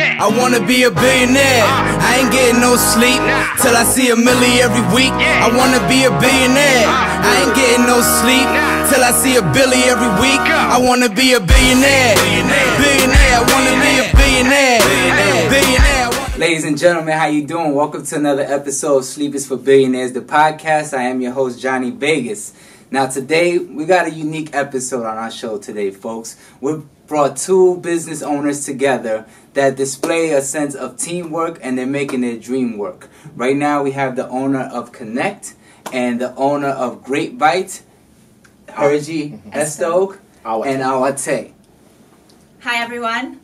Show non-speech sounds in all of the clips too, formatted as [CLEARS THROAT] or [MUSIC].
I wanna be a billionaire. I ain't getting no sleep till I see a milli every week. I wanna be a billionaire. I ain't getting no sleep till I see a billy every week. I wanna be a billionaire. Billionaire. I wanna be a billionaire. Billionaire. Ladies and gentlemen, how you doing? Welcome to another episode of Sleep is for Billionaires, the podcast. I am your host, Johnny Vegas. Now today, we got a unique episode on our show today, folks. We brought two business owners together that display a sense of teamwork and they're making their dream work. Right now, we have the owner of Connect and the owner of Great Bite, Hergy Estoque, Awate. and Awate. Hi everyone.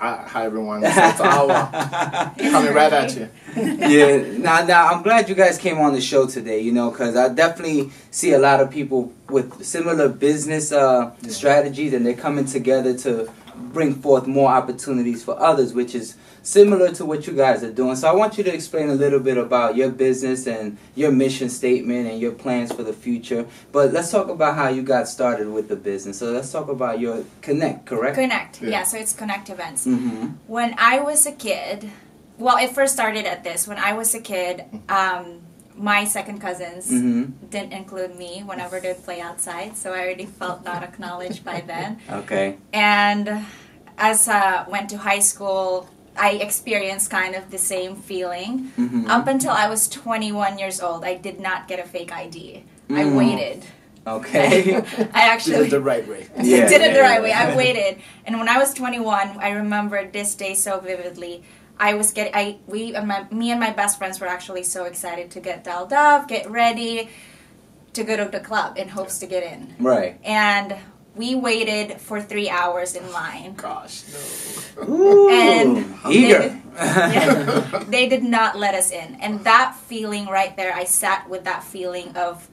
Uh, hi everyone. So it's Awa [LAUGHS] coming right at you. yeah. Now, now I'm glad you guys came on the show today. You know, because I definitely see a lot of people with similar business uh, strategies, and they're coming together to bring forth more opportunities for others, which is similar to what you guys are doing. So I want you to explain a little bit about your business and your mission statement and your plans for the future. But let's talk about how you got started with the business. So let's talk about your Connect, correct? Connect. Yeah. Yeah. so it's Connect events. Mm-hmm. When I was a kid, well, it first started at this. When I was a kid, um, my second cousins Mm-hmm. didn't include me whenever they'd play outside, so I already felt not acknowledged by then. [LAUGHS] Okay. And as I went to high school, I experienced kind of the same feeling. Mhm. Up until I was 21 years old, I did not get a fake ID. I Mm. waited. Okay. [LAUGHS] I [LAUGHS] actually Did actually it the right way. Yeah, did it the right yeah. way. I waited, and when I was 21, I remember this day so vividly. I was getting, I we, and my, me and my best friends were actually so excited to get dialed up, get ready, to go to the club in hopes to get in, right. and we waited for three hours in line. Gosh, no. Ooh, And- eager. Yeah. they did not let us in, and that feeling right there, I sat with that feeling of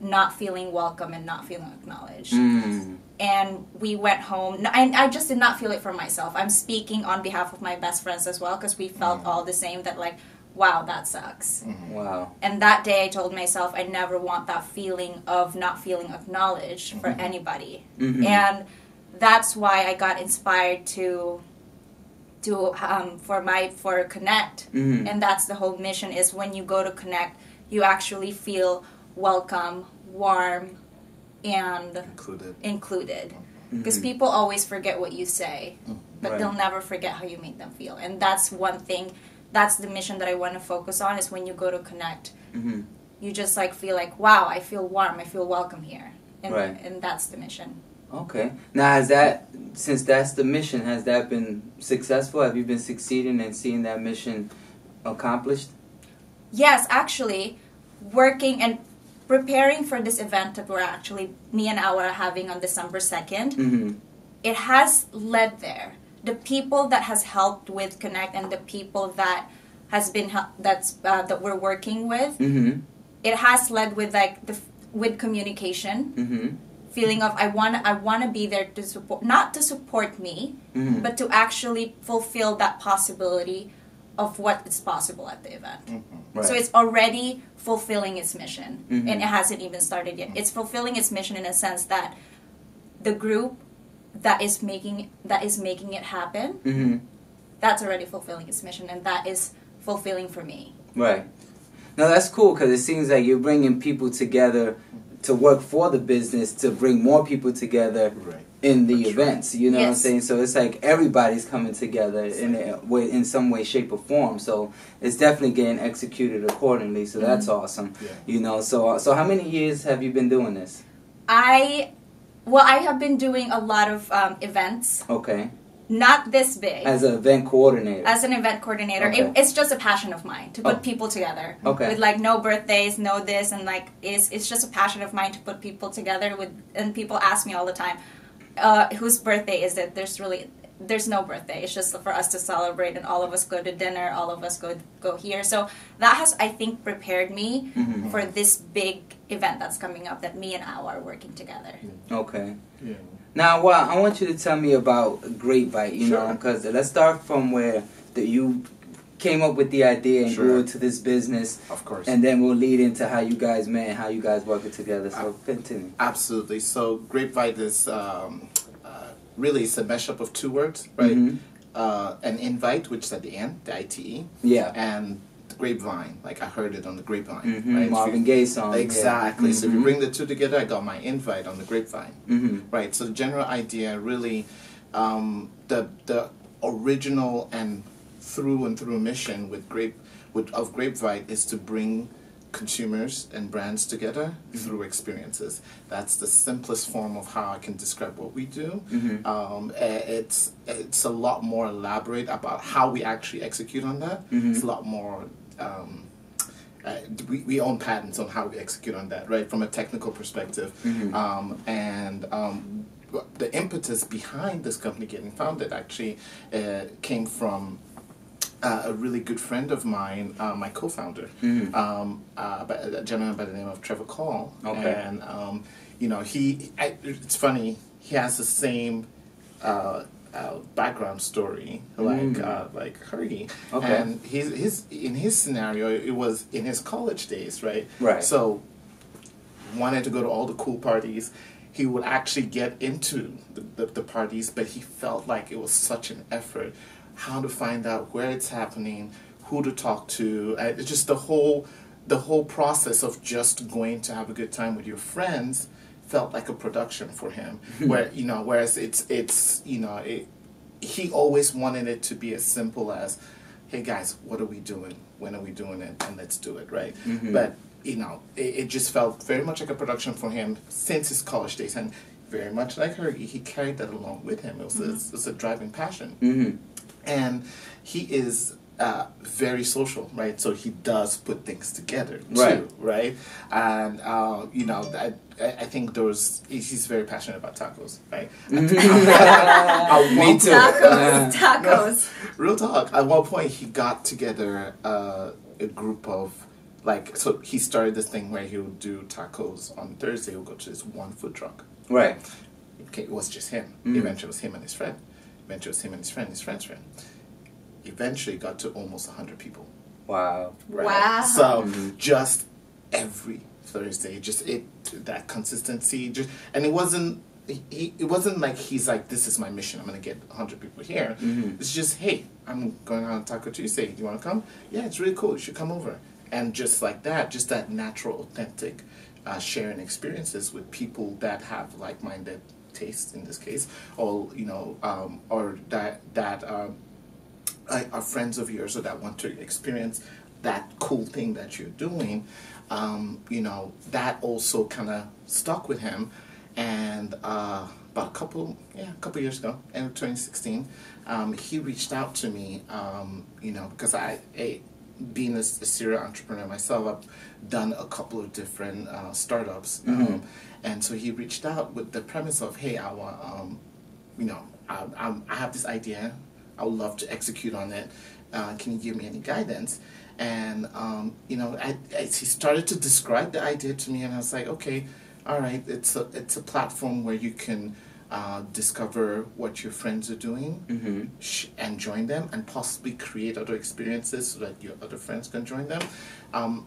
not feeling welcome and not feeling acknowledged. Mm. And we went home. No, and i just did not feel it for myself. I'm speaking on behalf of my best friends as well because we felt all the same that like wow that sucks. Wow. and that day i told myself i never want that feeling of not feeling acknowledged for anybody. Mhm. and that's why i got inspired to to um, for my for connect. Mhm. and that's the whole mission is when you go to connect you actually feel welcome warm and Included. included because Mhm. people always forget what you say but Right. they'll never forget how you make them feel and that's one thing that's the mission that i want to focus on is when you go to connect Mhm. you just like feel like wow i feel warm i feel welcome here and, Right. and that's the mission Okay. Now, has that since that's the mission, has that been successful? Have you been succeeding and seeing that mission accomplished? yes actually working and preparing for this event that we're actually me and Awa are having on december 2nd Mm-hmm. it has led there. The people that has helped with Connect and the people that has been hel- that's uh, that we're working with, Mm-hmm. it has led with like the with communication, Mm-hmm. feeling of I want I want to be there to support, not to support me, Mm-hmm. but to actually fulfill that possibility of what is possible at the event. right. So it's already fulfilling its mission, Mhm. and it hasn't even started yet. It's fulfilling its mission in a sense that the group that is making that is making it happen, Mm-hmm. that's already fulfilling its mission, and that is fulfilling for me. Right. No, that's cool because it seems like you're bringing people together to work for the business to bring more people together Right. In the events. You know what I'm saying? So it's like everybody's coming together in a way, in some way, shape, or form. So it's definitely getting executed accordingly. So that's awesome. Yeah. You know. So so how many years have you been doing this? I, well, I have been doing a lot of um, events, Okay. not this big. As an event coordinator. as an event coordinator, Okay. it, it's just a passion of mine to put Oh. people together. Okay. With like no birthdays, no this, and like it's it's just a passion of mine to put people together. With and people ask me all the time, uh, whose birthday is it? There's really there's no birthday. It's just for us to celebrate, and all of us go to dinner. All of us go go here. So that has I think prepared me Mhm. for this big event that's coming up. That me and Al are working together. Okay. Yeah. Now, well, I want you to tell me about Grapevite. You know, because let's start from where that you came up with the idea and Sure. grew into this business, Of course. and then we'll lead into how you guys met and how you guys working together. So continue. Absolutely. So grapevine is um, uh, really it's a mashup of two words, right? Mhm. uh, an invite, which is at the end, the ITE, Yeah. and the grapevine. Like I heard it on the grapevine. Mhm, Right? Marvin Gaye song. yeah. Exactly. So if you Mhm. bring the two together, I got my invite on the grapevine. Mhm. Right. So the general idea, really, um, the the original and through and through mission with grape with of grapevine is to bring consumers and brands together through experiences. That's the simplest form of how I can describe what we do. Mhm. Um, it's it's a lot more elaborate about how we actually execute on that. Mhm. It's a lot more. Um, uh, we, we own patents on how we execute on that, right? From a technical perspective, Mhm. um, and um, the impetus behind this company getting founded actually uh, came from uh, a really good friend of mine, uh, my co-founder, Mhm. um, uh, a gentleman by the name of Trevor Call, Okay. and um, you know he. I, it's funny. He has the same. Uh, uh, background story like Mm. uh, like Hurry, Okay. and his his in his scenario it was in his college days, right? Right. So wanted to go to all the cool parties. He would actually get into the, the, the parties, but he felt like it was such an effort. How to find out where it's happening, who to talk to, uh, it's just the whole the whole process of just going to have a good time with your friends felt like a production for him. [LAUGHS] where you know, whereas it's it's you know it, he always wanted it to be as simple as, hey guys, what are we doing? When are we doing it? And let's do it, right? Mhm. But you know, it, it just felt very much like a production for him since his college days, and very much like her, he carried that along with him. It was, a, it was a driving passion, Mhm. And he is. Uh, very social, right? So he does put things together too, Right. right? And uh, you know, I, I I think there was he's very passionate about tacos, right? At [LAUGHS] [LAUGHS] Me too. Tacos, tacos. [LAUGHS] Real talk. At one point, he got together uh, a group of like. So he started this thing where he would do tacos on Thursday. He would go to this one food truck. Right. Okay, it was just him. Mm. Eventually, it was him and his friend. Eventually, it was him and his friend. His friend's friend. Eventually, got to almost hundred people. Wow. Wow. So just every Thursday, just it that consistency, just and it wasn't. He, it wasn't like he's like this is my mission. I'm gonna get 100 people here. Mhm. It's just hey, I'm going on Taco Tuesday. Do you want to come? Yeah, it's really cool. You should come over. And just like that, just that natural, authentic uh, sharing experiences with people that have like-minded tastes in this case, or you know, um, or that that um, are friends of yours or that want to experience that cool thing that you're doing, um, you know, that also kind of stuck with him. And uh, about a couple, yeah, a couple years ago, end of 2016, um, he reached out to me, um, you know, because I, I being a, a serial entrepreneur myself, I've done a couple of different uh, startups. Um, and so he reached out with the premise of, hey, I want, um, you know, I, I'm, I have this idea. I would love to execute on it. Uh, can you give me any guidance? And um, you know, I, as he started to describe the idea to me, and I was like, okay, all right, it's a it's a platform where you can uh, discover what your friends are doing Mm-hmm. sh- and join them, and possibly create other experiences so that your other friends can join them. Um,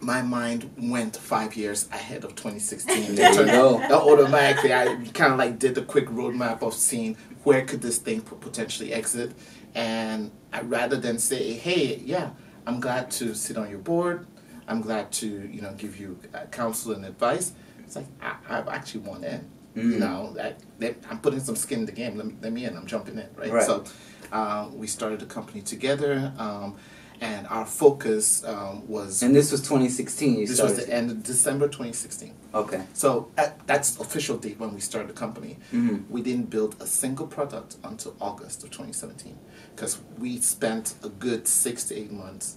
my mind went five years ahead of 2016. There you go. [LAUGHS] Automatically i kind of like did a quick roadmap of seeing where could this thing potentially exit and I, rather than say hey yeah i'm glad to sit on your board i'm glad to you know give you uh, counsel and advice it's like i, I actually want in you Mhm. know I, that- i'm putting some skin in the game let me, let me in i'm jumping in right, Right. so uh, we started the company together um, and our focus um, was And this was 2016. You this was the end of december 2016 Okay. so uh, that's official date when we started the company. Mhm. We didn't build a single product until August of 2017 because we spent a good six to eight months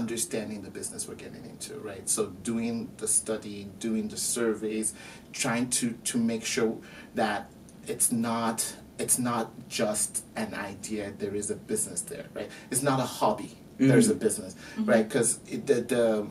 understanding the business we're getting into, right? So doing the study, doing the surveys, trying to to make sure that it's not it's not just an idea. There is a business there, right? It's not a hobby. There's a Mhm. business, right? Because the the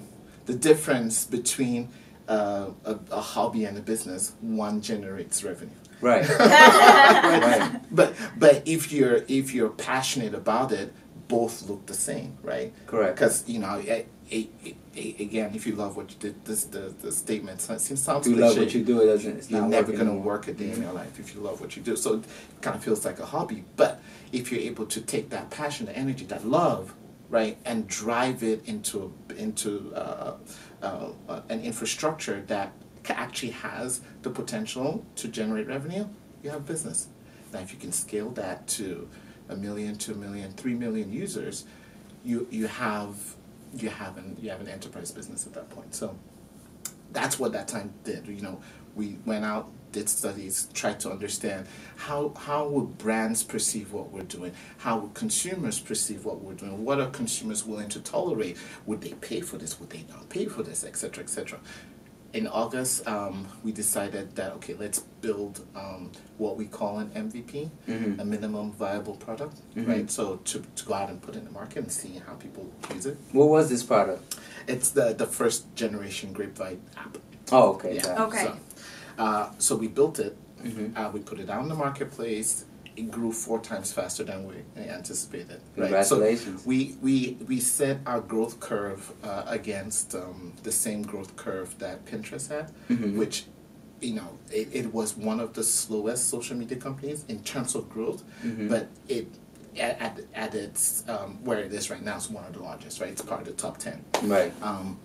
the difference between uh, a, a hobby and a business, one generates revenue. Right. right? [LAUGHS] Right. But but if you're if you're passionate about it, both look the same, right? Correct. Because you know, a, a, a- again, if you love what you did, this the the statement it seems sounds If you love what you do, it doesn't. It's You're not never going to anymore. work a day in Mhm. your life if you love what you do. So it kind of feels like a hobby. But if you're able to take that passion, the energy, that love, right, and drive it into into uh, uh, uh, an infrastructure that actually has the potential to generate revenue, you have business. Now, if you can scale that to a million, two million, three million users, you you have you have an you have an enterprise business at that point. So that's what that time did. You know, we went out, did studies, tried to understand how how would brands perceive what we're doing, how would consumers perceive what we're doing, what are consumers willing to tolerate? Would they pay for this? Would they not pay for this? Etc. Etc. In August, um, we decided that okay, let's build um, what we call an MVP, Mhm. a minimum viable product, Mhm. right? So to, to go out and put it in the market and see how people use it. What was this product? It's the the first generation Grapevine app. Oh, okay. Yeah. Okay. So, uh, so we built it. Mhm. Uh, we put it out in the marketplace. It grew four times faster than we anticipated. Congratulations. So we we we set our growth curve uh, against um, the same growth curve that Pinterest had, Mhm. which. You know, it, it was one of the slowest social media companies in terms of growth, Mhm. but it at, at, at its um, where it is right now is one of the largest. Right, it's part of the top ten. Right. Um,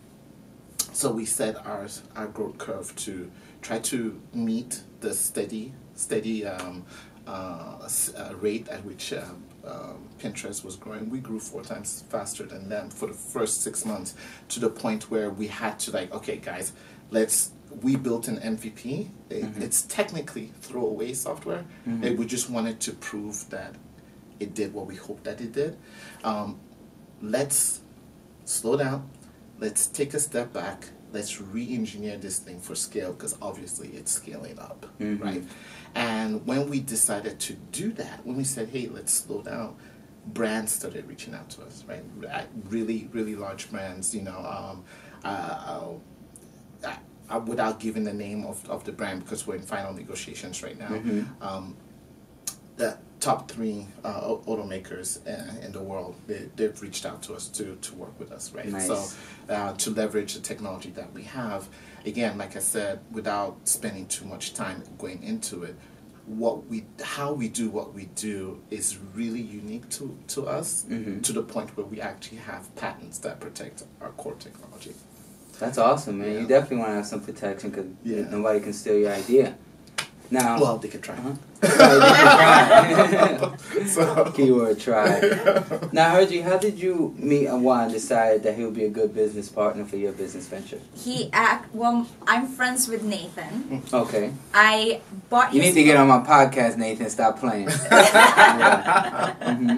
so we set our our growth curve to try to meet the steady steady um, uh, uh, rate at which um, um, Pinterest was growing. We grew four times faster than them for the first six months, to the point where we had to like, okay, guys, let's. We built an MVP. It- Mhm. It's technically throwaway software. Mhm. Eh, we just wanted to prove that it did what we hoped that it did. Um, let's slow down. Let's take a step back. Let's re-engineer this thing for scale because obviously it's scaling up, Mhm. right? And when we decided to do that, when we said, "Hey, let's slow down," brands started reaching out to us, right? Really, really large brands, you know. Um, uh, uh, uh, without giving the name of, of the brand because we're in final negotiations right now. Mhm. Um, the top three uh, automakers uh, in the world, they, they've reached out to us to, to work with us, right? Nice. So uh, to leverage the technology that we have, again, like I said, without spending too much time going into it, what we how we do what we do is really unique to, to us Mhm. to the point where we actually have patents that protect our core technology. That's awesome, man. You definitely want to have some protection because Yeah. nobody can steal your idea. Now, Well, they could try. uh-huh. Try. so, [LAUGHS] Keyword try. Now, Hergie, how did you meet Awan and decide that he would be a good business partner for your business venture? He act well. I'm friends with Nathan. Okay. I bought You his. need to get on my podcast, Nathan. Stop playing. [LAUGHS] yeah. hmm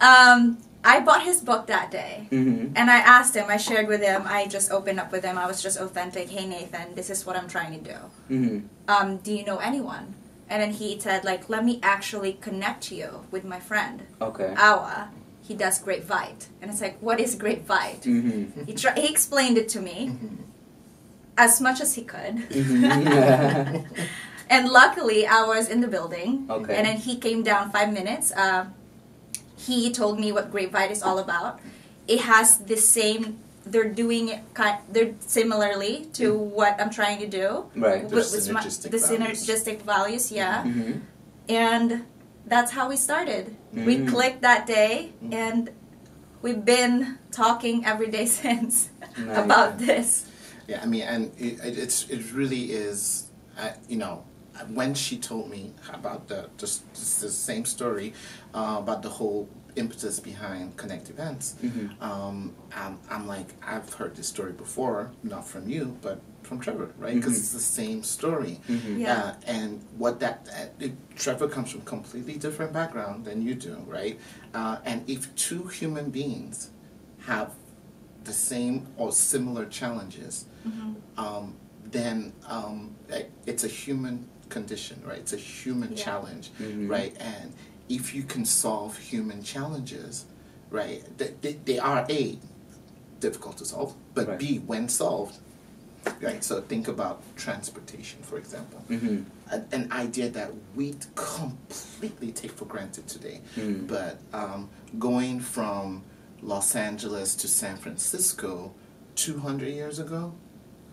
Um, I bought his book that day. hmm And I asked him, I shared with him, I just opened up with him, I was just authentic. Hey Nathan, this is what I'm trying to do. hmm Um, do you know anyone? And then he said, like, let me actually connect you with my friend, Okay. Awa. He does Grapevite. And it's like, what is Grapevite? hmm He, tr- he explained it to me as much as he could. hmm [LAUGHS] And luckily, I was in the building. Okay. And then he came down five minutes. Uh, he told me what Grapevine is all about. It has the same. They're doing it kind. They're similarly to what I'm trying to do. right. With- with my- the values. synergistic values, yeah. hmm And that's how we started. We Mhm. clicked that day, Mhm. and we've been talking every day [LAUGHS] since about this. Yeah, I mean, and it, it, it's it really is, uh, you know, when she told me about the just, just the same story uh, about the whole impetus behind Connect Events, Mhm. um, I'm, I'm like, I've heard this story before, not from you, but from Trevor, right? Because Mhm. it's the same story. Mhm. Yeah. Uh, and what that uh, it, Trevor comes from completely different background than you do, right? Uh, and if two human beings have the same or similar challenges, um, then um, it's a human condition, right? It's a human Yeah. challenge, Mhm. right? And if you can solve human challenges, right, they, they, they are a difficult to solve, but Right. b when solved, right? So think about transportation, for example hmm an, an idea that we completely take for granted today. Mm. But um, going from Los Angeles to San Francisco 200 years ago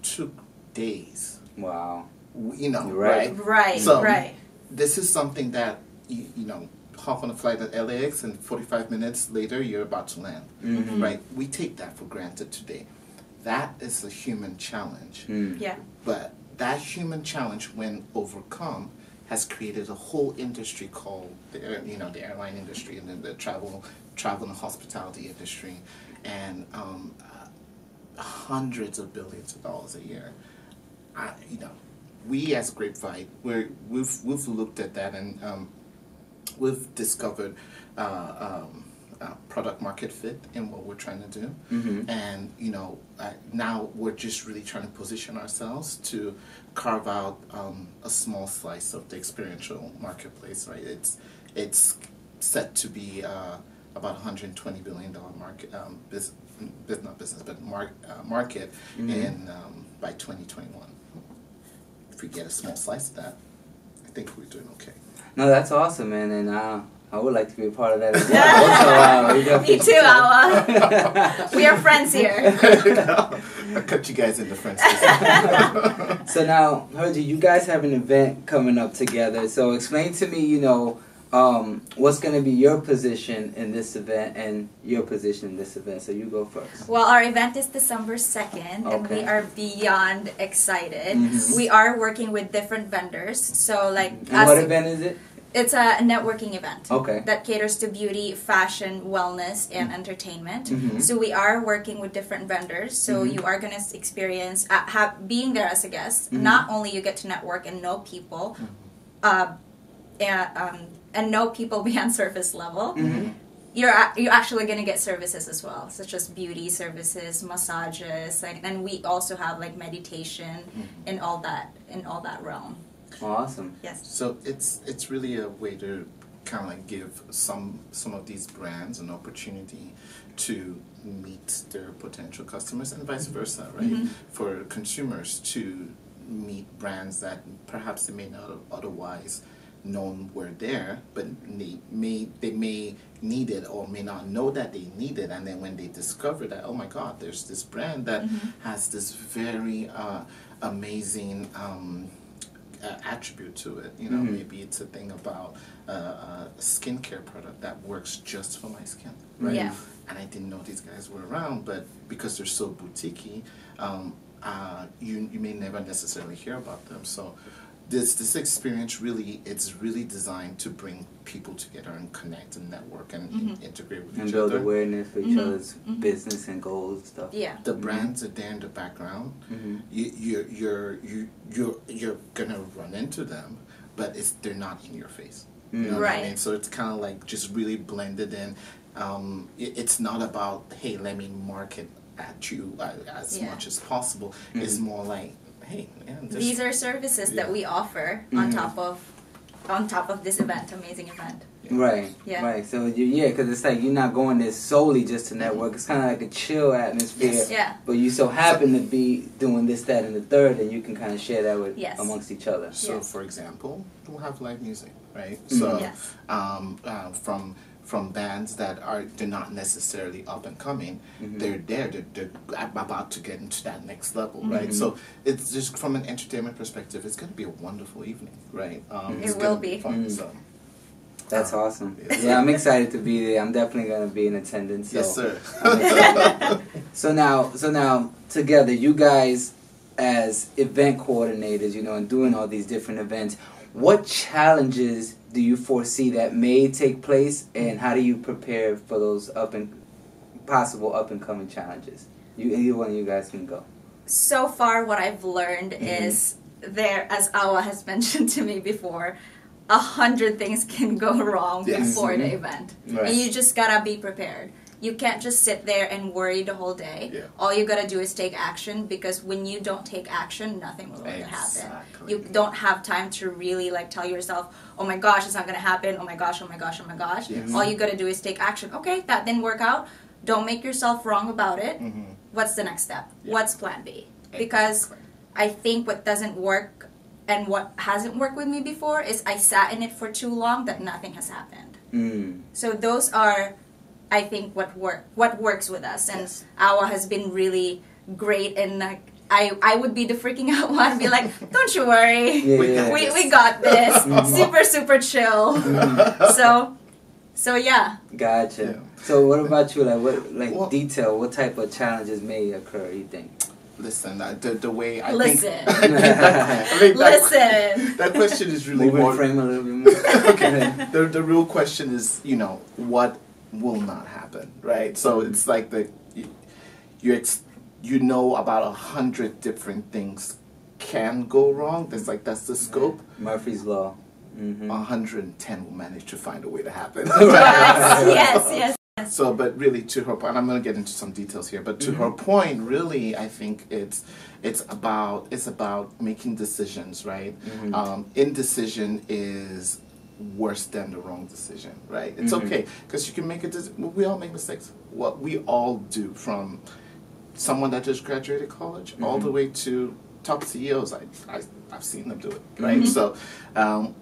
took days. Wow. W- You know, Right. right? Right, So- right. This is something that, you, you know, hop on a flight at LAX and 45 minutes later you're about to land, Mhm. right? We take that for granted today. That is a human challenge. Mm. Yeah. But that human challenge, when overcome, has created a whole industry called the you know the airline industry and then the travel travel and hospitality industry, and um, uh, hundreds of billions of dollars a year. I, you know, we as Grapevine, we're, we've we've looked at that and um, we've discovered uh, um, uh, product market fit in what we're trying to do, Mhm. and you know uh, now we're just really trying to position ourselves to carve out um, a small slice of the experiential marketplace. Right, it's it's set to be uh, about 120 billion dollar market um, business, not business, but mar- uh, market Mhm. in um, by 2021. If we get a small slice of that, I think we're doing okay. No, that's awesome, man, and uh, I would like to be a part of that as [LAUGHS] well. so, uh, Me too, Awa. [LAUGHS] we are friends here. [LAUGHS] I cut you guys into friends. So now, Hergy, you guys have an event coming up together. So explain to me, you know, um, what's going to be your position in this event and your position in this event. So you go first. Well, our event is December 2nd, and we are beyond excited. Mhm. We are working with different vendors. So, like, And what event is it? it's a networking event Okay. that caters to beauty, fashion, wellness, and entertainment. Mhm. So, we are working with different vendors. So, Mhm. you are going to experience uh, have, being there as a guest. Mhm. Not only you get to network and know people, uh, and, um, and know people [LAUGHS] beyond surface level Mhm. you're a- you're actually going to get services as well such as beauty services massages like, and we also have like meditation in all that in all that realm Awesome. yes so it's it's really a way to kind of like give some some of these brands an opportunity to meet their potential customers and vice versa, right? Mhm. For consumers to meet brands that perhaps they may not have otherwise known were there, but they may they may need it or may not know that they need it, and then when they discover that, oh my God, there's this brand that has this very uh, amazing. Um, uh, attribute to it. You know, Mhm. maybe it's a thing about uh, a skincare product that works just for my skin, right? Yeah. And I didn't know these guys were around, but because they're so boutiquey, um, uh, you you may never necessarily hear about them. So. This this experience really it's really designed to bring people together and connect and network and in- Mhm. integrate with And each build other. awareness for each Mhm. other's Mhm. business and goals and stuff. yeah The brands are there in the background, hmm you, you're you're you you're you're gonna run into them, but it's they're not in your face. You know what I Right. mean? So it's kind of like just really blended in. Um, it, it's not about hey, let me market at you uh, as Yeah. much as possible. It's more like hey, man, this, these are services that we offer on Mhm. top of on top of this event amazing event Right. Yeah. Right. So you, yeah, because it's like you're not going there solely just to network. It's kind of like a chill atmosphere. Yes. yeah But you so happen to be doing this, that, and the third, and you can kind of share that with Yes. amongst each other. So Yes. for example, we'll have live music, right? Mhm. So Yes. um, uh, from from bands that are they're not necessarily up and coming, Mhm. they're there, they're, they're about to get into that next level, Mm-hmm. right? So it's just from an entertainment perspective, it's going to be a wonderful evening, right? Um, It it's will gonna be. fun, Mhm. so. That's Uh, awesome. yes. Yeah, I'm excited to be there. I'm definitely gonna be in attendance. So. Yes, sir. [LAUGHS] So now, so now together, you guys as event coordinators, you know, and doing all these different events, what challenges do you foresee that may take place, and how do you prepare for those up and possible up and coming challenges? You, either one of you guys can go. so far what i've learned Mhm. is there as awa has [LAUGHS] mentioned to me before a hundred things can go [LAUGHS] wrong Yes. before the Mhm. event Right. and you just gotta be prepared you can't just sit there and worry the whole day Yeah. all you gotta do is take action because when you don't take action nothing will ever happen you don't have time to really like tell yourself oh my gosh it's not gonna happen oh my gosh oh my gosh oh my gosh Yes. all you gotta do is take action okay that didn't work out don't make yourself wrong about it Mhm. what's the next step? Yeah. What's plan B? Because I think what doesn't work and what hasn't worked with me before is I sat in it for too long that nothing has happened. Mm. So those are I think what work what works with us, and Yes. Awa has been really great. And like, I I would be the freaking [LAUGHS] out one, be like, "Don't you worry, Yeah, We yeah. got we this. we got this, [LAUGHS] super super chill." so, so yeah. Gotcha. Yeah. So what about you? Like what like Well- detail? What type of challenges may occur? You think? Listen, uh, the the way I Listen. think, [LAUGHS] I think that, I think that, Listen. that question is really Moving more. frame a little bit more. okay. The the real question is, you know, what will not happen, right? So it's like the you, you ex, you know about a hundred different things can go wrong. There's like that's the scope. Murphy's law. hmm hundred and ten will manage to find a way to happen. [LAUGHS] yes, yes, [LAUGHS] yes. So, but really, to her point, I'm going to get into some details here. But to her point, really, I think it's it's about it's about making decisions, right? Um, indecision is worse than the wrong decision, right? It's Mhm. okay because you can make a decision. We all make mistakes. What we all do, from someone that just graduated college all the way to top CEOs. I, I I've seen them do it, right? So. Um,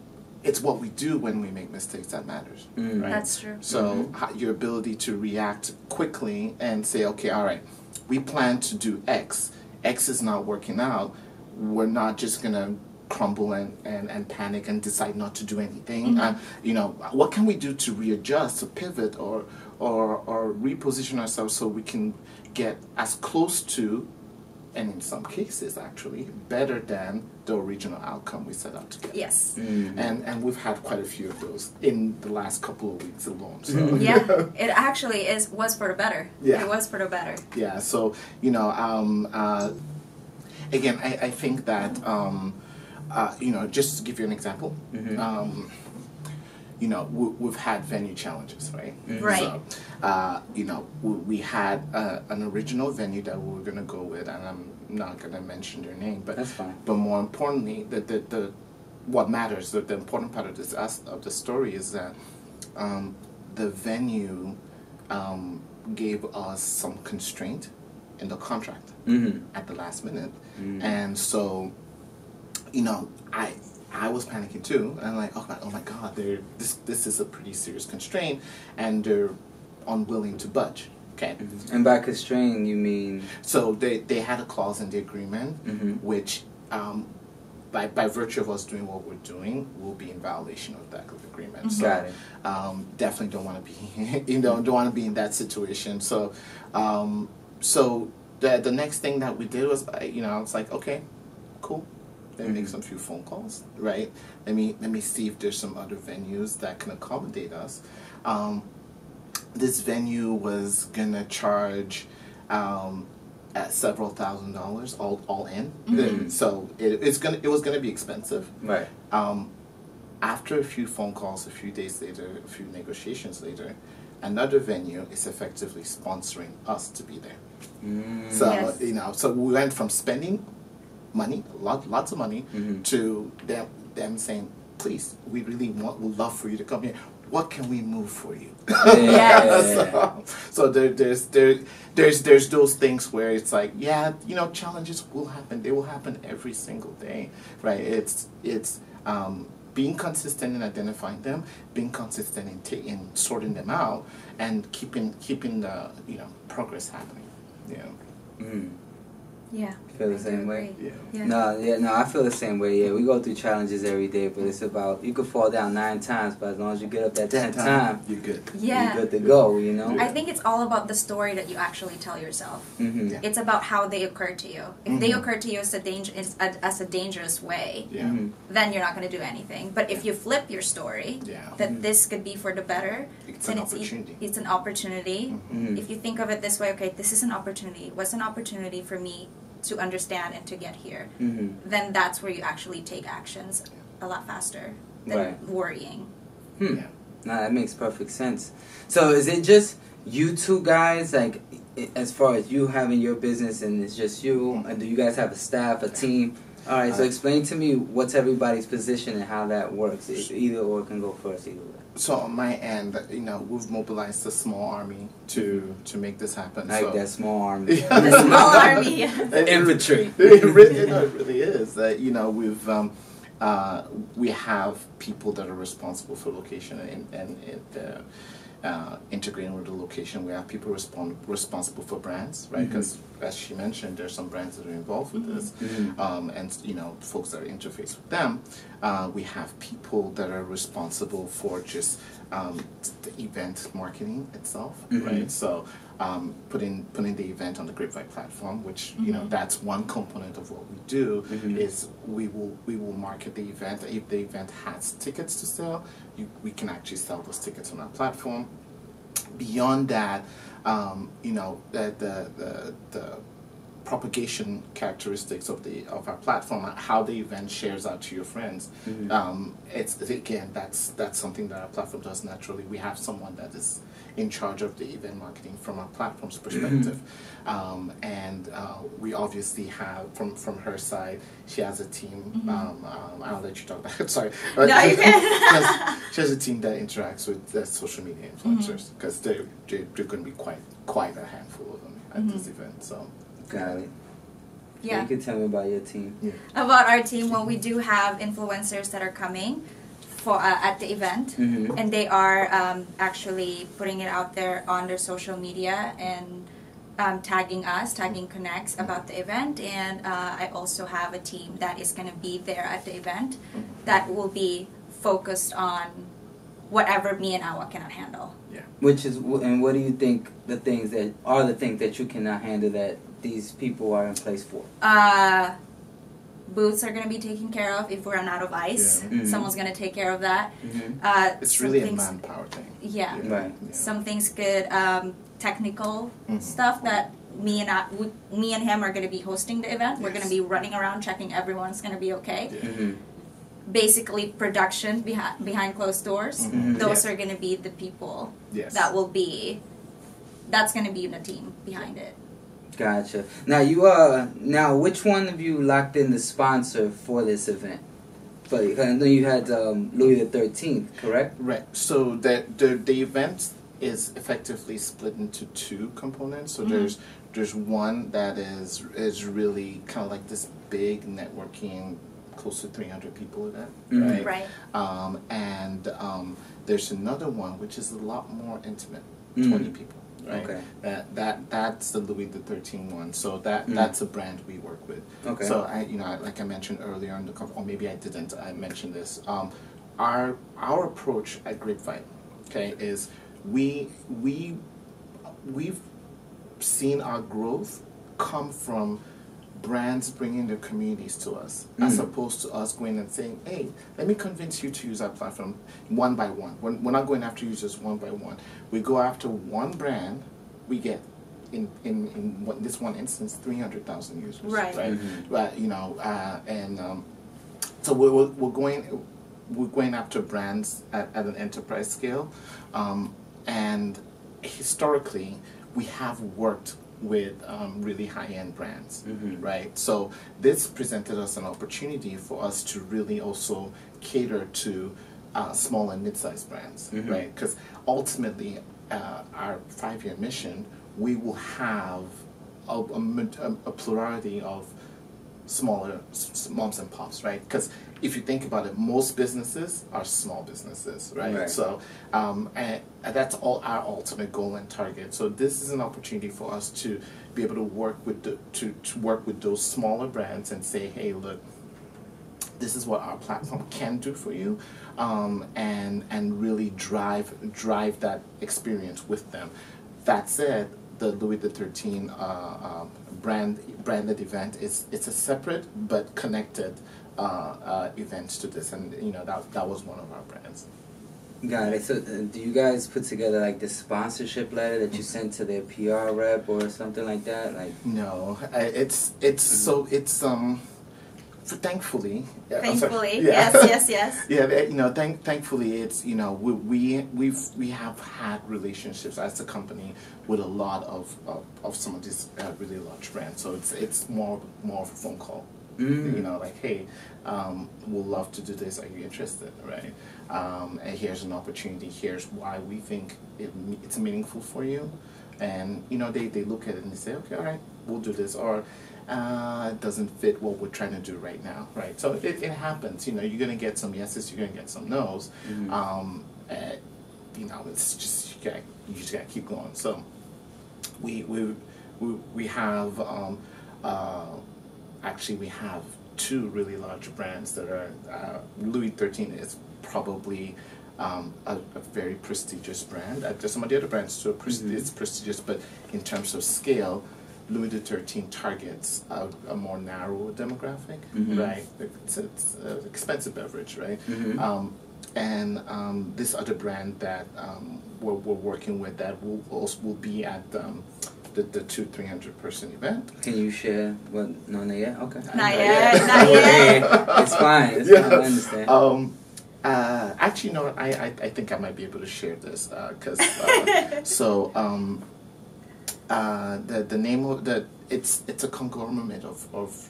it's what we do when we make mistakes that matters, Mm. right? That's true. So ho- your ability to react quickly and say, okay, all right, we plan to do X. X is not working out. We're not just gonna crumble and, and, and panic and decide not to do anything. Uh, you know, what can we do to readjust, to pivot, or or or reposition ourselves so we can get as close to, and in some cases actually better than the original outcome we set out to get. Yes. Mm. And and we've had quite a few of those in the last couple of weeks alone. So Yeah, [LAUGHS] it actually is was for the better. Yeah. It was for the better. yeah. So you know, um, uh, again, I, I think that um, uh, you know, just to give you an example, um, you know, we, we've had venue challenges, right? Right. So, uh, you know, we, we had uh, an original venue that we were going to go with, and I'm not going to mention their name, but That's fine. But more importantly, the the, the what matters, the, the important part of this as- of the story is that um, the venue um, gave us some constraint in the contract hmm at the last minute, Mm. and so you know I I was panicking too, I'm like oh my oh my god, they're, this this is a pretty serious constraint, and they're unwilling to budge. Okay, And by constrain, you mean so they they had a clause in the agreement Mhm. which. Um, by, by virtue of us doing what we're doing, we'll be in violation of that agreement. So, Got it. um, definitely don't want to be, [LAUGHS] you know, don't want to be in that situation. So, um, so the the next thing that we did was, you know, I was like, okay, cool. Let me make Mhm. some few phone calls, right? Let me let me see if there's some other venues that can accommodate us. Um, this venue was gonna charge. Um, at several thousand dollars all all in, Mhm. so it, it's gonna it was gonna be expensive. right? Um, after a few phone calls, a few days later, a few negotiations later, another venue is effectively sponsoring us to be there. Mm. So Yes. you know, so we went from spending money, lot, lots of money, Mhm. to them them saying, "Please, we really want, would love for you to come here. What can we move for you?" Yeah. [LAUGHS] so, so there, there's there, there's there's those things where it's like, yeah, you know, challenges will happen. They will happen every single day, right? It's it's um, being consistent in identifying them, being consistent in ta- in sorting them out, and keeping keeping the you know progress happening. Yeah. Mm. Yeah. Feel the I same way? Yeah. Yeah. No, yeah, no, I feel the same way. Yeah, we go through challenges every day, but it's about you could fall down nine times, but as long as you get up that tenth time, you're good. Yeah. you're good to go. You know. I think it's all about the story that you actually tell yourself. hmm Yeah. It's about how they occur to you. If they Mhm. occur to you as a danger as a, as a dangerous way, Yeah. Mhm. then you're not going to do anything. But if you flip your story, Yeah. that this could be for the better, It's then an it's e- opportunity. it's an opportunity. Mhm. If you think of it this way, okay, this is an opportunity. What's an opportunity for me to understand and to get here? hmm Then that's where you actually take actions a lot faster than Right. worrying. Hmm. Yeah. No, that makes perfect sense. So is it just you two guys, like as far as you having your business and it's just you, and do you guys have a staff, a team? All right, so Uh, explain to me what's everybody's position and how that works. E- Either or can go first. Either way. So on my end, you know, we've mobilized a small army to to make this happen. Like so. that small army. [LAUGHS] The small army. Infantry. [LAUGHS] It really, no, it really is. That you know, we've um, uh, we have people that are responsible for location and and, and uh, uh, integrating with the location. We have people respond, responsible for brands, right? Because as she mentioned, there's some brands that are involved with this, Mhm. um, and you know, folks that interface with them. Uh, we have people that are responsible for just um, the event marketing itself, Mhm. right? So um, putting putting the event on the Grapevine platform, which you know Mhm. that's one component of what we do Mhm. is we will we will market the event. If the event has tickets to sell, you, we can actually sell those tickets on our platform. Beyond that, um, you know, the, the the the propagation characteristics of the of our platform, how the event shares out to your friends. Mhm. Um, it's again that's that's something that our platform does naturally. We have someone that is in charge of the event marketing from our platform's perspective, um, and uh, we obviously have from from her side, she has a team. Mhm. Um, um, I'll let you talk about it. [LAUGHS] Sorry, No, you [LAUGHS] she, can. has, she has a team that interacts with the social media influencers because they're, they're, they're going to be quite quite a handful of them at this event. So Got it. Yeah. You can tell me about your team. yeah. About our team, well, we do have influencers that are coming for uh, at the event, Mhm. and they are um, actually putting it out there on their social media and um, tagging us, tagging Connects about the event. And uh, I also have a team that is going to be there at the event that will be focused on whatever me and Awa cannot handle. Yeah. Which is, and what do you think the things that are the things that you cannot handle that these people are in place for? Uh, booths are going to be taken care of if we run out of ice. Yeah. Mhm. Someone's going to take care of that. Mm-hmm. Uh, It's some really a things- manpower thing. Yeah. Right. Yeah. Some things good, um, technical Mhm. stuff that me and I, we, me and him are going to be hosting the event. We're going to be running around checking everyone's going to be okay. Mm-hmm. Basically, production behind behind closed doors. Mhm. Those Yeah. are going to be the people Yes. that will be. That's going to be the team behind it. Gotcha. Now you uh now which one of you locked in the sponsor for this event? But I know you had um, Louis the Thirteenth, correct? Right. So the the the event is effectively split into two components. So Mhm. there's there's one that is is really kind of like this big networking, close to 300 people event, Mhm. right? Right. Um, and um, there's another one which is a lot more intimate, Mm. 20 people, right? Okay. That that that's the Louis the Thirteen one. So that Mm. that's a brand we work with. Okay. So I, you know, I- like I mentioned earlier in the or maybe I didn't. I mentioned this. Um, our our approach at Grapevine, okay, is we we we've seen our growth come from brands bringing their communities to us as Mm. opposed to us going and saying hey let me convince you to use our platform one by one we're, we're not going after users one by one we go after one brand we get in in, in one, this one instance 300000 users Right. right Mhm. but you know uh, and um, so we're, we're, we're going we're going after brands at, at an enterprise scale um, and historically we have worked with um, really high-end brands Mhm. right so this presented us an opportunity for us to really also cater to uh, small and mid-sized brands Mhm. right because ultimately uh, our five-year mission we will have a, a, a plurality of smaller moms and pops, right? Because if you think about it, most businesses are small businesses, right? Right. So, um, and, and that's all our ultimate goal and target. So this is an opportunity for us to be able to work with the to, to work with those smaller brands and say, hey, look, this is what our platform can do for you, um, and and really drive drive that experience with them. That said, the Louis the Thirteen uh, um, brand branded event is it's a separate but connected uh, uh, event to this, and you know that that was one of our brands. Got it. So, uh, do you guys put together like the sponsorship letter that you sent to their PR rep or something like that? Like, No, I, it's it's so it's um, thankfully. yeah, I'm sorry. Thankfully, Yeah. yes, yes, yes. [LAUGHS] Yeah, you know, thank, thankfully, it's you know we we we've we have had relationships as a company with a lot of of, of some of these uh, really large brands. So it's it's more more of a phone call. Mm. You know, like hey, um, we'll love to do this. Are you interested? Right? Um, and here's an opportunity. Here's why we think it, it's meaningful for you. And you know, they, they look at it and they say, okay, all right, we'll do this, or uh, it doesn't fit what we're trying to do right now, right? So it, it happens. You know, you're gonna get some yeses, you're gonna get some nos. Mhm. Um, uh, you know, it's just you, gotta, you just gotta keep going. So we we we, we have um, uh, actually we have two really large brands that are uh, Louis Thirteen is probably. Um, a, a very prestigious brand. Uh, there's some of the other brands too. Pres- Mhm. It's prestigious, but in terms of scale, Louis XIII targets a, a more narrow demographic, Mhm. right? It's, it's an expensive beverage, right? Mhm. Um, and um, this other brand that um, we're, we're working with that will also will be at um, the, the two three hundred person event. Can you share what? No, not yet. Okay. Not yet, not [LAUGHS] yet. it's fine. It's Yeah. fine. I understand. Um, uh, actually, no, I, I, I think I might be able to share this because uh, [LAUGHS] so um, uh, the the name of the it's it's a conglomerate of of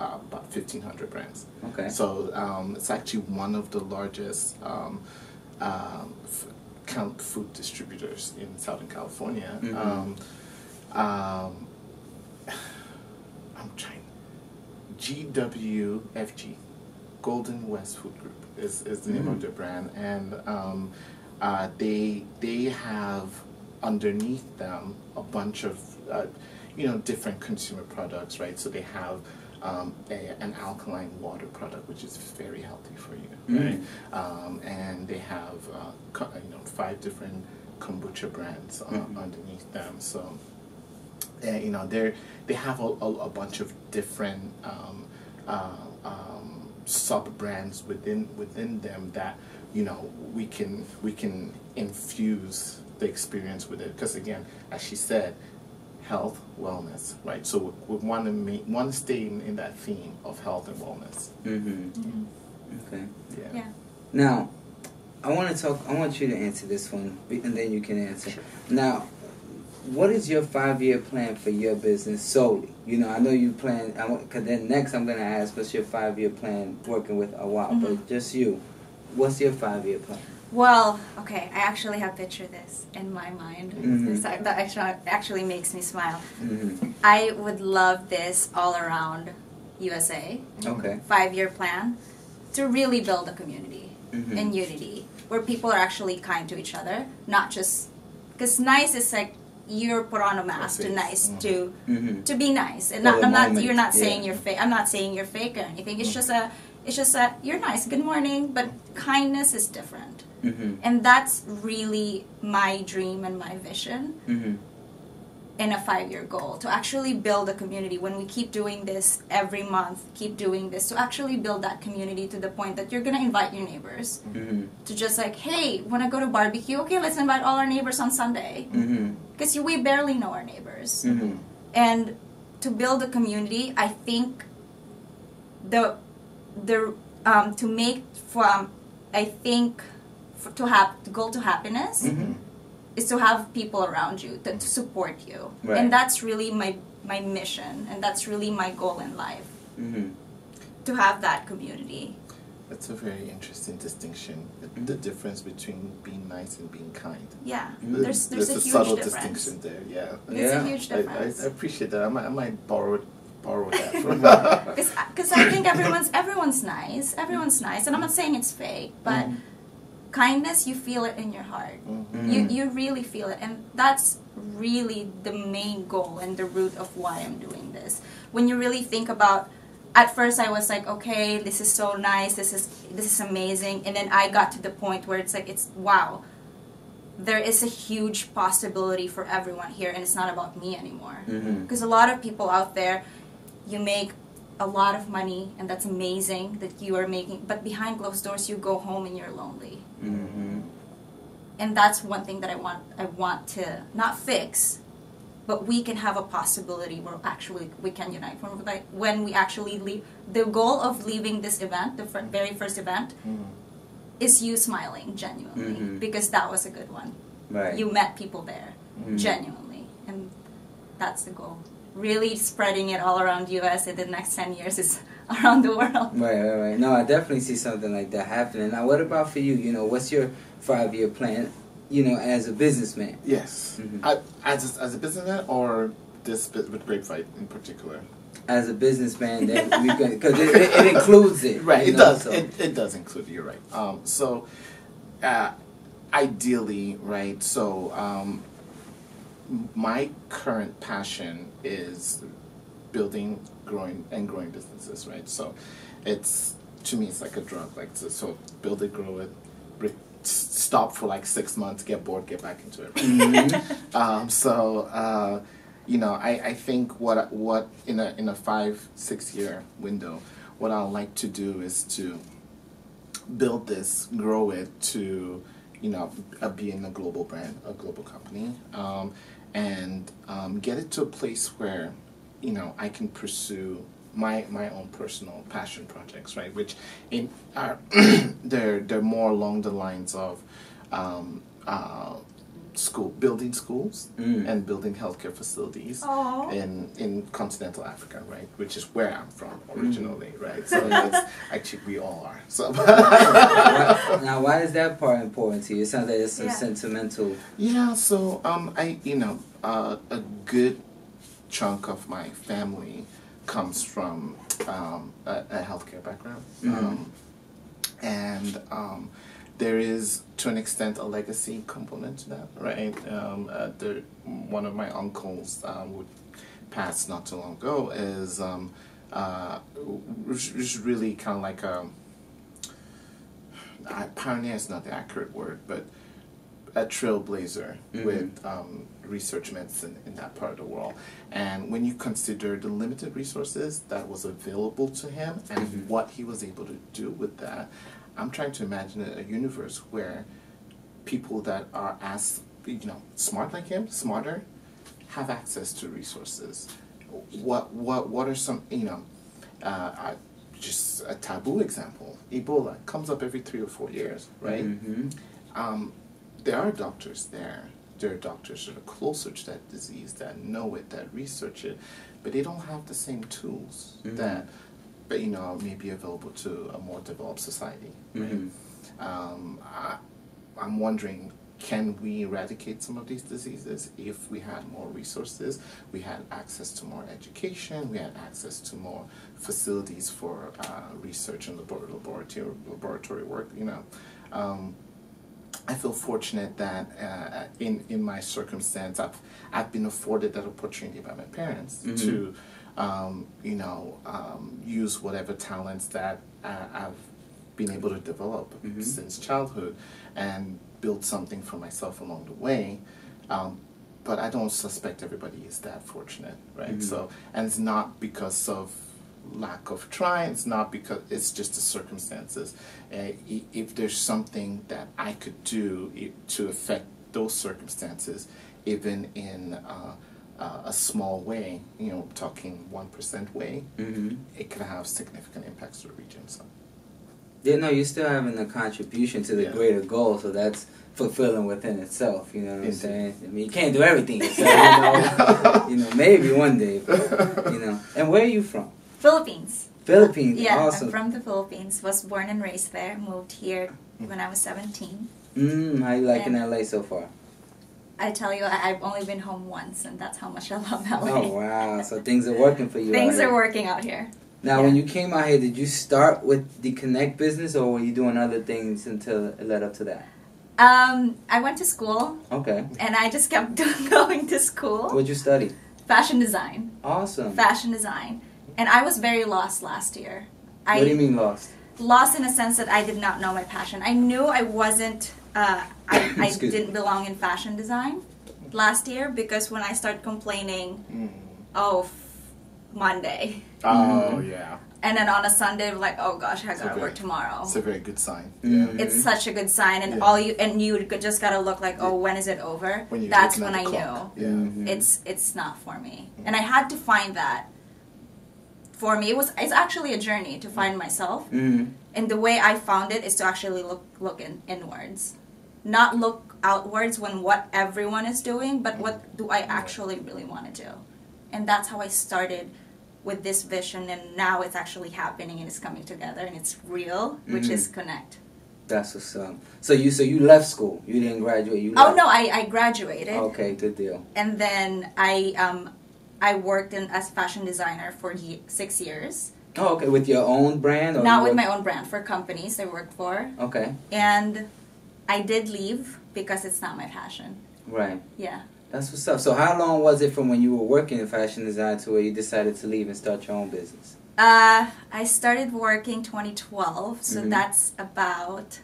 uh, about fifteen hundred brands. okay. So um, it's actually one of the largest um, um, f- food distributors in Southern California. Mhm. Um, um, I'm trying. GWFG, Golden West Food Group, is, is the name of Mhm. their brand, and um, uh, they they have underneath them a bunch of uh, you know different consumer products, right? So they have um, a, an alkaline water product, which is very healthy for you, right? Um, and they have uh, you know five different kombucha brands uh, Mhm. underneath them. So uh, you know they're they have a, a, a bunch of different um, uh, um, sub brands within within them that you know we can we can infuse the experience with it because again as she said health wellness right so we, we want to make want to stay in, in that theme of health and wellness Mm-hmm. Okay. yeah, Yeah. Now, I want to talk. I want you to answer this one, and then you can answer. Now, what is your five-year plan for your business solely? You know, I know you plan. I want because then next I'm gonna ask, what's your five-year plan working with Awahn? But just you, what's your five-year plan? Well, okay, I actually have pictured this in my mind. Mhm. That actually, makes me smile. Mm-hmm. I would love this all around USA Okay. five year plan to really build a community Mhm. and unity where people are actually kind to each other, not just because nice is like you're put on a mask to nice Mhm. to Mm-hmm. to be nice and not, I'm not you're not yeah. saying you're fake I'm not saying you're fake or anything it's Mhm. just a it's just that you're nice good morning but kindness is different Mm-hmm. and that's really my dream and my vision Mm-hmm. and a five year goal to actually build a community when we keep doing this every month keep doing this to actually build that community to the point that you're going to invite your neighbors Mm-hmm. to just like hey want to go to barbecue okay let's invite all our neighbors on sunday Mm-hmm. because we barely know our neighbors Mm-hmm. and to build a community i think the the um, to make from i think for, to have to go to happiness Mm-hmm. is to have people around you that to support you Right. and that's really my my mission and that's really my goal in life Mm-hmm. to have that community that's a very interesting distinction the, the difference between being nice and being kind yeah Mhm. there's there's, a, huge subtle difference distinction there yeah it's Yeah. a huge I, I, difference I appreciate that. I might, I might borrow borrow that [LAUGHS] from. because I think everyone's everyone's nice everyone's nice and I'm not saying it's fake but Mhm. kindness you feel it in your heart Mhm. you Mhm. you really feel it and that's really the main goal and the root of why I'm doing this when you really think about at first I was like okay this is so nice this is this is amazing and then I got to the point where it's like it's wow there is a huge possibility for everyone here and it's not about me anymore Mm-hmm. because a lot of people out there you make a lot of money and that's amazing that you are making but behind closed doors you go home and you're lonely Mm-hmm. and that's one thing that I want I want to not fix but we can have a possibility where actually we can unite when we, like, when we actually leave the goal of leaving this event the fir- very first event Mhm. is you smiling genuinely Mhm. because that was a good one Right. you met people there Mhm. genuinely and that's the goal really spreading it all around us in the next 10 years is [LAUGHS] around the world Right, right, right. No, I definitely see something like that happening. Now, what about for you? You know, what's your five-year plan? You know, as a businessman. Yes. Mhm. I, as a, as a businessman, or this bit with Grapevite in particular. As a businessman, that we can because it, it, it includes it. Right. It know, does. so- It, it does include. it, You're right. Um. So, uh, ideally, right? So, um, m- my current passion is building, growing, and growing businesses, right? So, it's to me, it's like a drug. Like so, so build it, grow it, re- stop for like six months, get bored, get back into it. Mhm. [LAUGHS] Um, so uh, you know, I, I think what what in a in a five six year window, what I'd like to do is to build this, grow it to, you know, uh, being a global brand, a global company, um, and um, get it to a place where, you know, I can pursue my my own personal passion projects, right? Which in are [CLEARS THROAT] they're they're more along the lines of um, uh, school building schools Mm. and building healthcare facilities Aw. in in continental Africa, right? Which is where I'm from originally, right? So [LAUGHS] that's actually we all are. So Why- [LAUGHS] now, why is that part important to you? It sounds like it's some Yeah. sentimental. yeah, so um, I you know uh, a good chunk of my family comes from um, a, a healthcare background, Mhm. um, and um, there is to an extent a legacy component to that, right? Um, uh, there, one of my uncles um, who passed not too long ago is um, uh, really kind of like a uh, pioneer is not the accurate word, but a trailblazer Mhm. with um, research medicine in that part of the world. And when you consider the limited resources that was available to him and Mhm. what he was able to do with that, I'm trying to imagine a, a universe where people that are as you know smart like him, smarter, have access to resources. What what what are some you know? Uh, I, just a taboo example. Ebola comes up every three or four years, right? hmm um, there are doctors there. There are doctors that are closer to that disease, that know it, that research it, but they don't have the same tools Mhm. that, but you know, may be available to a more developed society. Right? Mhm. Um, I, I'm wondering, can we eradicate some of these diseases if we had more resources, we had access to more education, we had access to more facilities for uh, research and laboratory laboratory work. You know, um, I feel fortunate that uh, in in my circumstance, I've I've been afforded that opportunity by my parents Mhm. to, um, you know, um, use whatever talents that uh, I've been able to develop Mhm. since childhood and build something for myself along the way. Um, but I don't suspect everybody is that fortunate, right? Mhm. So, and it's not because of lack of trying. It's not because it's just the circumstances. Uh, if there's something that I could do to affect those circumstances, even in uh, uh, a small way, you know, talking one percent way, hmm it can have significant impacts to the region. So. Yeah, no, you're still having a contribution to the Yeah. greater goal, so that's fulfilling within itself. You know what I'm saying? I mean, you can't do everything yourself. You [LAUGHS] know, you know, maybe one day. But, you know, and where are you from? Philippines. Philippines. Yeah, awesome. I'm from the Philippines. Was born and raised there. Moved here when I was 17. Mm, how you liking Yeah. LA so far? I tell you, I- I've only been home once, and that's how much I love LA. Oh wow! So things are working for you. Things are working out here. Now, when you came out here, did you start with the Connect business, or were you doing other things until it led up to that? Um, I went to school, Okay. and I just kept [LAUGHS] going to school. What'd you study? Fashion design. Awesome. Fashion design. And I was very lost last year. I what do you mean lost? lost in a sense that I did not know my passion. I knew I wasn't, uh, I, I didn't belong in fashion design last year because when I started complaining, oh, f- Monday. Oh yeah, And then on a Sunday, like, oh gosh, I It's a gotta very- work tomorrow. it's a very good sign. Mhm. It's such a good sign, and Yeah. all you and you just gotta look like, oh, when is it over? When That's when I at knew clock. Yeah. Mhm. it's it's not for me, and I had to find that. For me, it was it's actually a journey to find myself, Mhm. and the way I found it is to actually look look in, inwards, not look outwards when what everyone is doing, but what do I actually really want to do, and that's how I started with this vision, and now it's actually happening and it's coming together and it's real, which Mhm. is connect. That's what's up. So you so you left school. You didn't graduate. You Oh left. no, I, I graduated Okay, good deal. and then I um I worked in as fashion designer for ye- six years. Oh, okay. With your own brand? Or Not with work- my own brand for companies I worked for, Okay. and I did leave because it's not my passion. Right. Yeah. That's what's up. So how long was it from when you were working in fashion design to where you decided to leave and start your own business? Uh, I started working 2012, so Mhm. that's about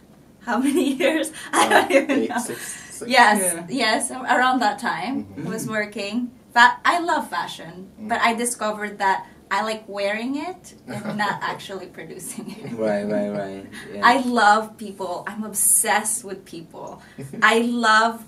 how [LAUGHS] many years? [LAUGHS] I don't even Eight, know. six, six. Yes, Yeah. yes, around that time Mhm. I was working. But I love fashion, but I discovered that I like wearing it and [LAUGHS] not actually producing it. Right, right, right. Yeah. I love people. I'm obsessed with people. [LAUGHS] I love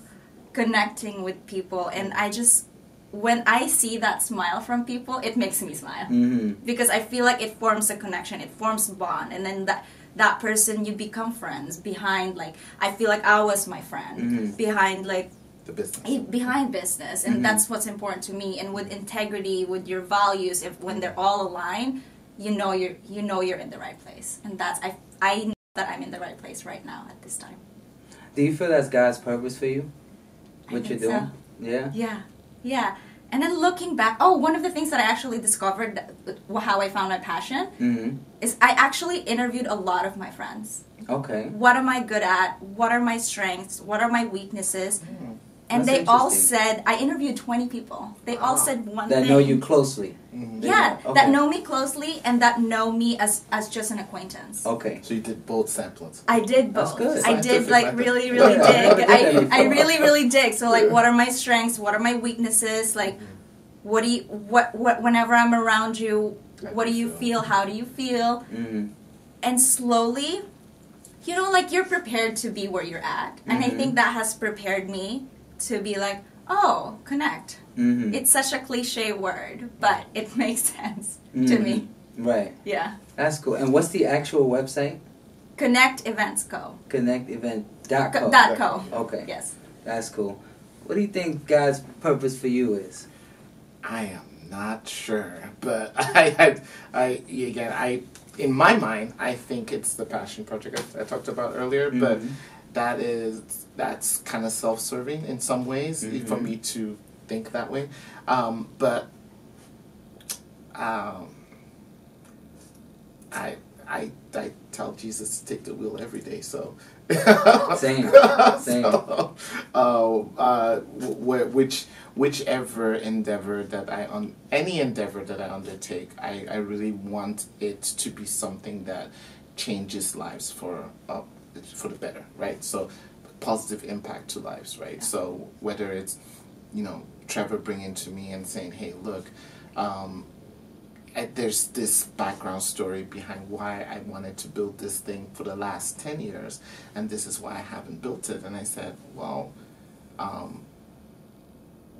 connecting with people, and I just when I see that smile from people, it makes me smile hmm because I feel like it forms a connection, it forms a bond, and then that that person you become friends behind. Like I feel like I was my friend Mhm. behind like The business. eh, behind business, and Mhm. that's what's important to me. And with integrity, with your values, if when they're all aligned, you know you're you know you're in the right place, and that's I I know that I'm in the right place right now at this time. Do you feel that's God's purpose for you? What you're think so. doing? Yeah. Yeah, yeah. And then looking back, oh, one of the things that I actually discovered, that- how I found my passion, hmm is I actually interviewed a lot of my friends. Okay. What am I good at? What are my strengths? What are my weaknesses? Mm. And That's they all said, I interviewed 20 people. They all Wow. said one thing. That thing. know you closely. Mhm. Yeah, Okay. that know me closely and that know me as, as just an acquaintance. Okay. So you did both samplings. I did That's both. good. I did like method. really, [LAUGHS] really dig. I, I really, really dig. So like, what are my strengths? What are my weaknesses? Like, what do you what what whenever I'm around you, How what do do you you feel? feel? How do you feel? hmm And slowly, you know, like you're prepared to be where you're at, and I Mhm. think that has prepared me to be like, oh, connect. hmm It's such a cliche word, but it [LAUGHS] makes sense to Mhm. me. Right. Yeah. That's cool. And what's the actual website? Connect Events Co. Connectevent.co. Co- dot co. Okay. Yes. That's cool. What do you think God's purpose for you is? I am not sure, but [LAUGHS] I, I, I again, I, in my mind, I think it's the passion project I, I talked about earlier, but Mhm. That is that's kind of self-serving in some ways for Mhm. me to think that way, um, but um, I, I, I tell Jesus to take the wheel every day, so. [LAUGHS] Same. Same. So, uh, uh, wh- which whichever endeavor that I on any endeavor that I undertake, I, I really want it to be something that changes lives for uh, for the better, right? So positive impact to lives, right? So whether it's you know Trevor bringing to me and saying, hey, look. Um, and there's this background story behind why I wanted to build this thing for the last 10 years, and this is why I haven't built it. And I said, well, um,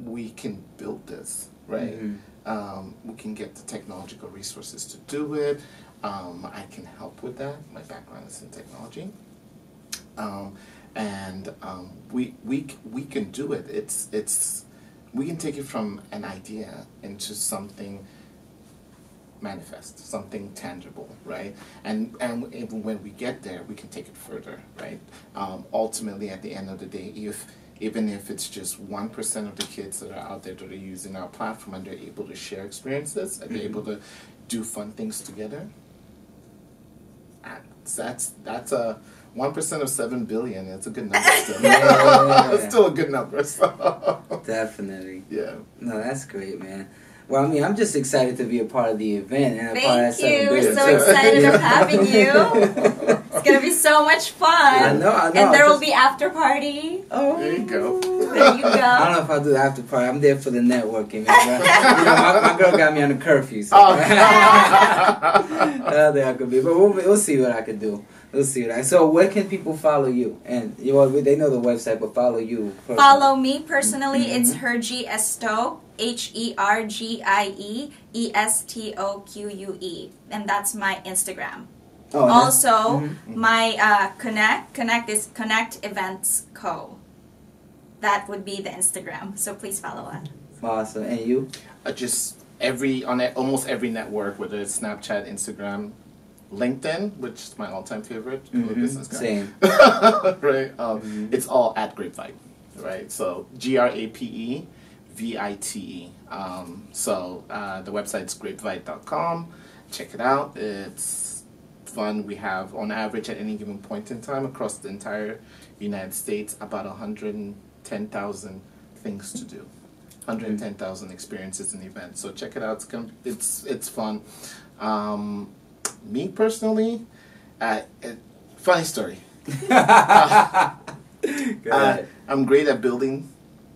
we can build this, right? Mhm. Um, we can get the technological resources to do it. Um, I can help with that. My background is in technology. Um, and um, we, we, we can do it. It's, it's, we can take it from an idea into something manifest, something tangible, right? And and even when we get there, we can take it further, right? Um, ultimately, at the end of the day, if even if it's just one percent of the kids that are out there that are using our platform and they're able to share experiences and they're able to do fun things together, that's that's a one percent of seven billion. It's a good number [LAUGHS] still. [LAUGHS] Yeah. it's still a good number. [LAUGHS] So Definitely. yeah. No, that's great, man. Well, I mean, I'm just excited to be a part of the event and a part of that Thank seven you. We're billion, so too. excited of having you. It's gonna be so much fun. I know, I know. And there I will just- be after party. Oh, There you go. There you go. I don't know if I'll do the after party. I'm there for the networking, man. you know, my, my girl got me on the curfew, so Oh. I don't think I could be. But we'll, we'll see what I can do. We'll see what I. So, where can people follow you? And you know, they know the website, but follow you. personally. Follow me personally. Mhm. It's Hergie Estoque. H E R G I E E S T O Q U E, and that's my Instagram. Oh, that's- also, mhm. my uh, connect connect is Connect Events Co. That would be the Instagram. So please follow it. Awesome. And you? uh, just every on it, almost every network, whether it's Snapchat, Instagram, LinkedIn, which is my all-time favorite. I'm a Mhm. business guy. Same. [LAUGHS] right? Um, Mhm. It's all at Grapevite, right? So G R A P E V I T E. Um, so uh, the website's grapevite.com. Check it out. It's fun. We have, on average, at any given point in time across the entire United States, about 110,000 things to do. 110,000 experiences and events. So check it out. It's it's it's fun. Um, me personally, uh, it, funny story. [LAUGHS] Uh. I'm great at building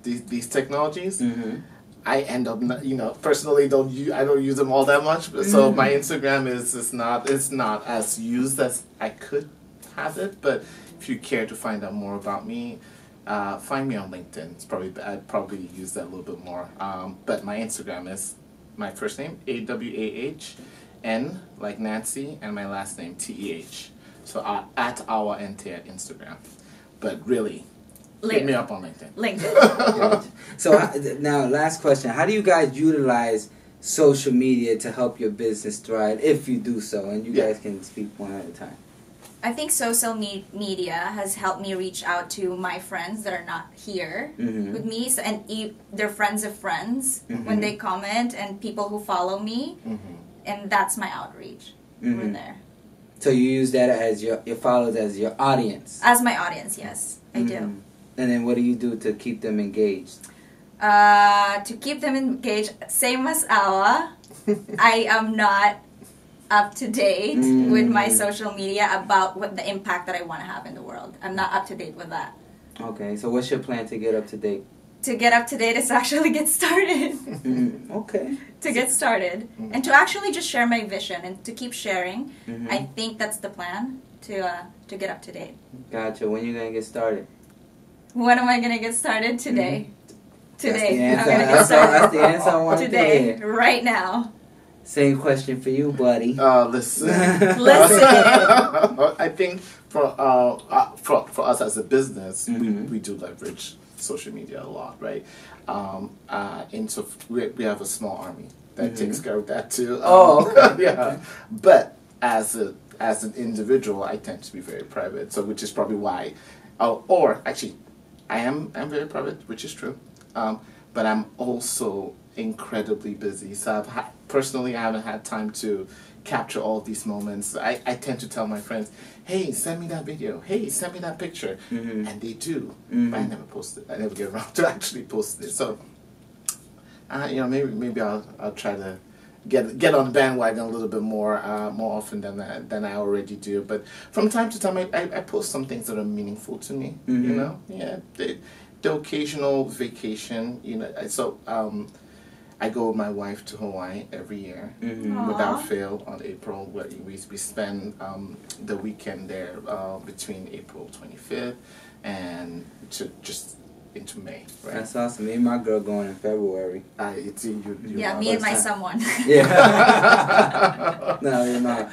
these these technologies. Mhm. I end up, not, you know, personally don't use, I don't use them all that much. but So my Instagram is is not it's not as used as I could have it. But if you care to find out more about me, uh, find me on LinkedIn. It's probably I'd probably use that a little bit more. Um, but my Instagram is my first name A W A H N like Nancy and my last name T E H. So uh, at our NT at Instagram. But really, hit me up on LinkedIn. LinkedIn. [LAUGHS] So how- now, last question: How do you guys utilize social media to help your business thrive, if you do so? And you Yeah. guys can speak one at a time. I think social me- media has helped me reach out to my friends that are not here Mhm. with me, so, and e- they're friends of friends Mhm. when they comment, and people who follow me, Mm-hmm. And that's my outreach. Over Mhm. there, So you use that as your your followers as your audience. as my audience, yes, I do. Mhm. And then what do you do to keep them engaged? Uh, to keep them engaged, same as Awa, [LAUGHS] I am not up to date Mm. with my social media about what the impact that I want to have in the world. I'm not up to date with that. Okay, so what's your plan to get up to date? To get up to date is to actually get started. Mm, okay. to get started and to actually just share my vision and to keep sharing. Mhm. I think that's the plan to uh, to get up to date. Gotcha. When you gonna get started? When am I gonna get started today? Today, Mm-hmm. That's the I'm answer. gonna get That's, the, that's the answer I wanted [LAUGHS] today, to hear. right now. Same question for you, buddy. Uh, listen. [LAUGHS] Listen. [LAUGHS] I think for uh, uh for for us as a business, we, we do leverage social media a lot, right? Um, uh, and so we we have a small army that Mhm. takes care of that too. Oh, Um, okay. [LAUGHS] yeah. But as a as an individual, I tend to be very private, so which is probably why. Oh, or actually, I am I'm very private, which is true. Um, but I'm also incredibly busy. So I've ha- personally I haven't had time to capture all these moments. I, I tend to tell my friends, "Hey, send me that video. Hey, send me that picture," Mhm. and they do. Mhm. But I never post it. I never get [LAUGHS] around to actually post it. So, uh, you know, maybe maybe I'll I'll try to get get on the bandwagon a little bit more uh, more often than I, than I already do. But from time to time, I, I, I post some things that are meaningful to me. You Mhm. know, yeah, the, the occasional vacation. You know, so um, I go with my wife to Hawaii every year. Mhm. Without fail, on April, where we, we spend um, the weekend there uh, between April 25th and to just into May, right? That's awesome. Me and my girl going in February. I, it's you, you Yeah, know, me and my time. someone. [LAUGHS] Yeah. [LAUGHS] no, you're not.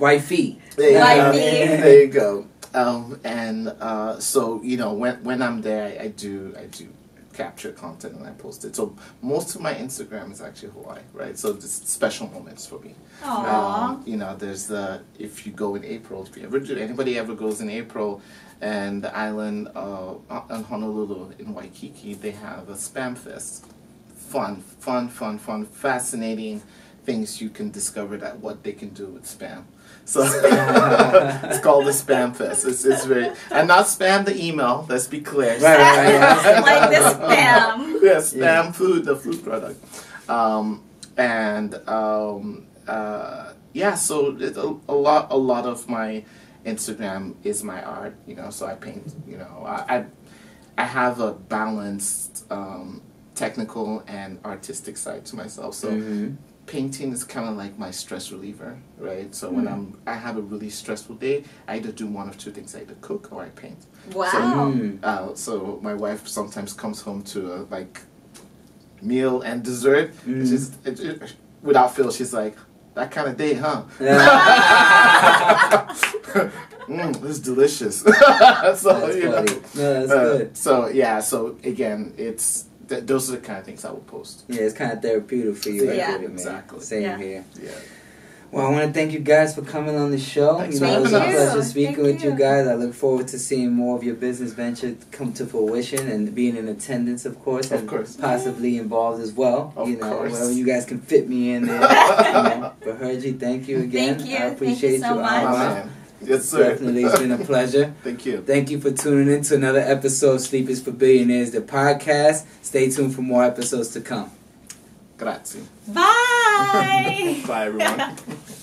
white feet. There you Like go. There you go. Um, and uh, so you know when when I'm there, I, I do I do capture content and I post it. So most of my Instagram is actually Hawaii, right? So just special moments for me. Aww. Um, you know, there's the if you go in April, if you ever do anybody ever goes in April, and the island uh, on Honolulu in Waikiki, they have a spam fest. Fun, fun, fun, fun, fascinating things you can discover that what they can do with spam. So [LAUGHS] it's called the Spam Fest. It's, it's very and not spam the email. Let's be clear. Right, right, right. [LAUGHS] like this spam. yeah, spam Yeah. food, the food product. Um, and um, uh, yeah, so it, a, a lot, a lot of my Instagram is my art. You know, so I paint. You know, I I, I have a balanced um, technical and artistic side to myself. So Mhm. Painting is kind of like my stress reliever, right? So when I'm I have a really stressful day, I either do one of two things: I either cook or I paint. Wow. Mm. Uh, so my wife sometimes comes home to a like meal and dessert. It's just it, it, without fail, she's like, "That kind of day, huh?" Yeah. [LAUGHS] [LAUGHS] mm, this is delicious. [LAUGHS] so That's you know, funny. No, that's uh, good. So yeah, so again, it's th- those are the kind of things I will post. Yeah, it's kind of therapeutic for you. I Yeah. get man. Exactly. Same Yeah. here. Yeah. Well, I want to thank you guys for coming on the show. Thanks you for know, it was a pleasure speaking you. with you guys. I look forward to seeing more of your business venture come to fruition and being in attendance, of course, Of and course. possibly involved as well. Of you know, course. wherever you guys can fit me in there. [LAUGHS] you know. But Hergie, thank you again. Thank you. I Thank you appreciate so you. much. Oh, Alma. man. Yes, sir. Definitely, it's been a pleasure. [LAUGHS] Thank you. Thank you for tuning in to another episode of Sleep is for Billionaires, the podcast. Stay tuned for more episodes to come. Grazie. Bye. [LAUGHS] Bye, everyone. [LAUGHS]